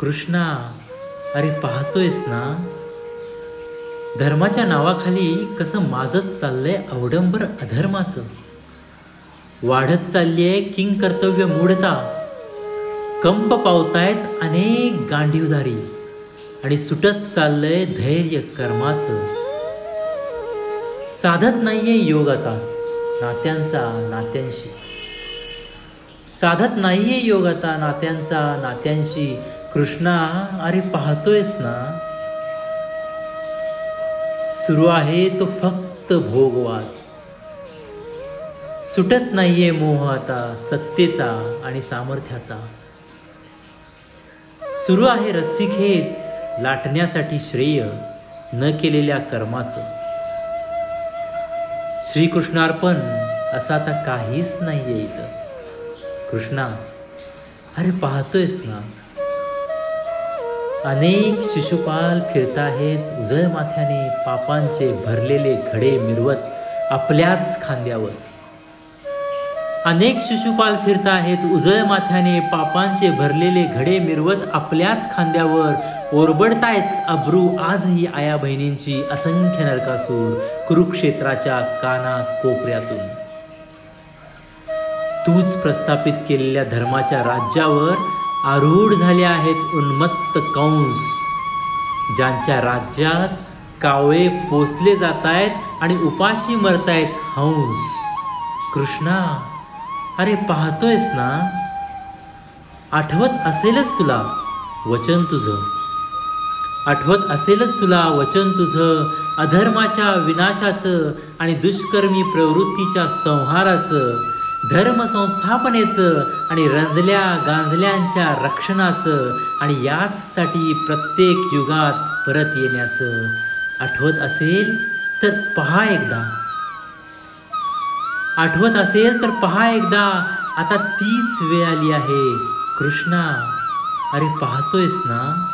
कृष्णा अरे पाहतोयस ना? धर्माच्या नावाखाली कसं माजत चाललंय अवडंबर अधर्माचं. वाढत चाललीये किंग कर्तव्य मूढता. कंप पावतायत अनेक गांडीवधारी. आणि सुटत चाललंय धैर्य कर्माचं. साधत नाहीये योग आता नात्यांचा नात्यांशी. साधत नाहीये योग आता नात्यांचा नात्यांशी. कृष्णा अरे पाहतोयस ना? सुरू आहे तो फक्त भोगवाद. सुटत नाहीये मोह आता सत्तेचा आणि सामर्थ्याचा. सुरू आहे रस्सीखेच लाटण्यासाठी श्रेय न केलेल्या कर्माचं. श्रीकृष्णार्पण असं आता काहीच नाहीये इथं. कृष्णा अरे पाहतोयस ना? अनेक शिशुपाल फिरताहेत उजळ माथ्याने पापांचे भरलेले घडे मिरवत आपल्याच खांद्यावर. अनेक शिशुपाल फिरताहेत उजळ माथ्याने पापांचे भरलेले घडे मिरवत आपल्याच खांद्यावर. ओरबडतायत अब्रू आजही आया बहिणींची असंख्य नरकासूर कुरुक्षेत्राच्या काना कोपऱ्यातून. तूच प्रस्थापित केलेल्या धर्माच्या राज्यावर आरूढ झाले आहेत उन्मत्त कंस ज्यांच्या राज्यात कावळे पोचले जात आहेत आणि उपाशी मरतायत हंस. कृष्णा अरे पाहतोयस ना? आठवत असेलच तुला वचन तुझं? आठवत असेलच तुला वचन तुझं अधर्माच्या विनाशाचं आणि दुष्कर्मी प्रवृत्तीच्या संहाराचं? धर्म संस्थापनेचं आणि रंजल्या गांजल्यांच्या रक्षणाचं आणि याचसाठी प्रत्येक युगात परत येण्याचं आठवत असेल तर पहा एकदा. आठवत असेल तर पहा एकदा. आता तीच वेळ आली आहे. कृष्णा अरे पाहतोयस ना?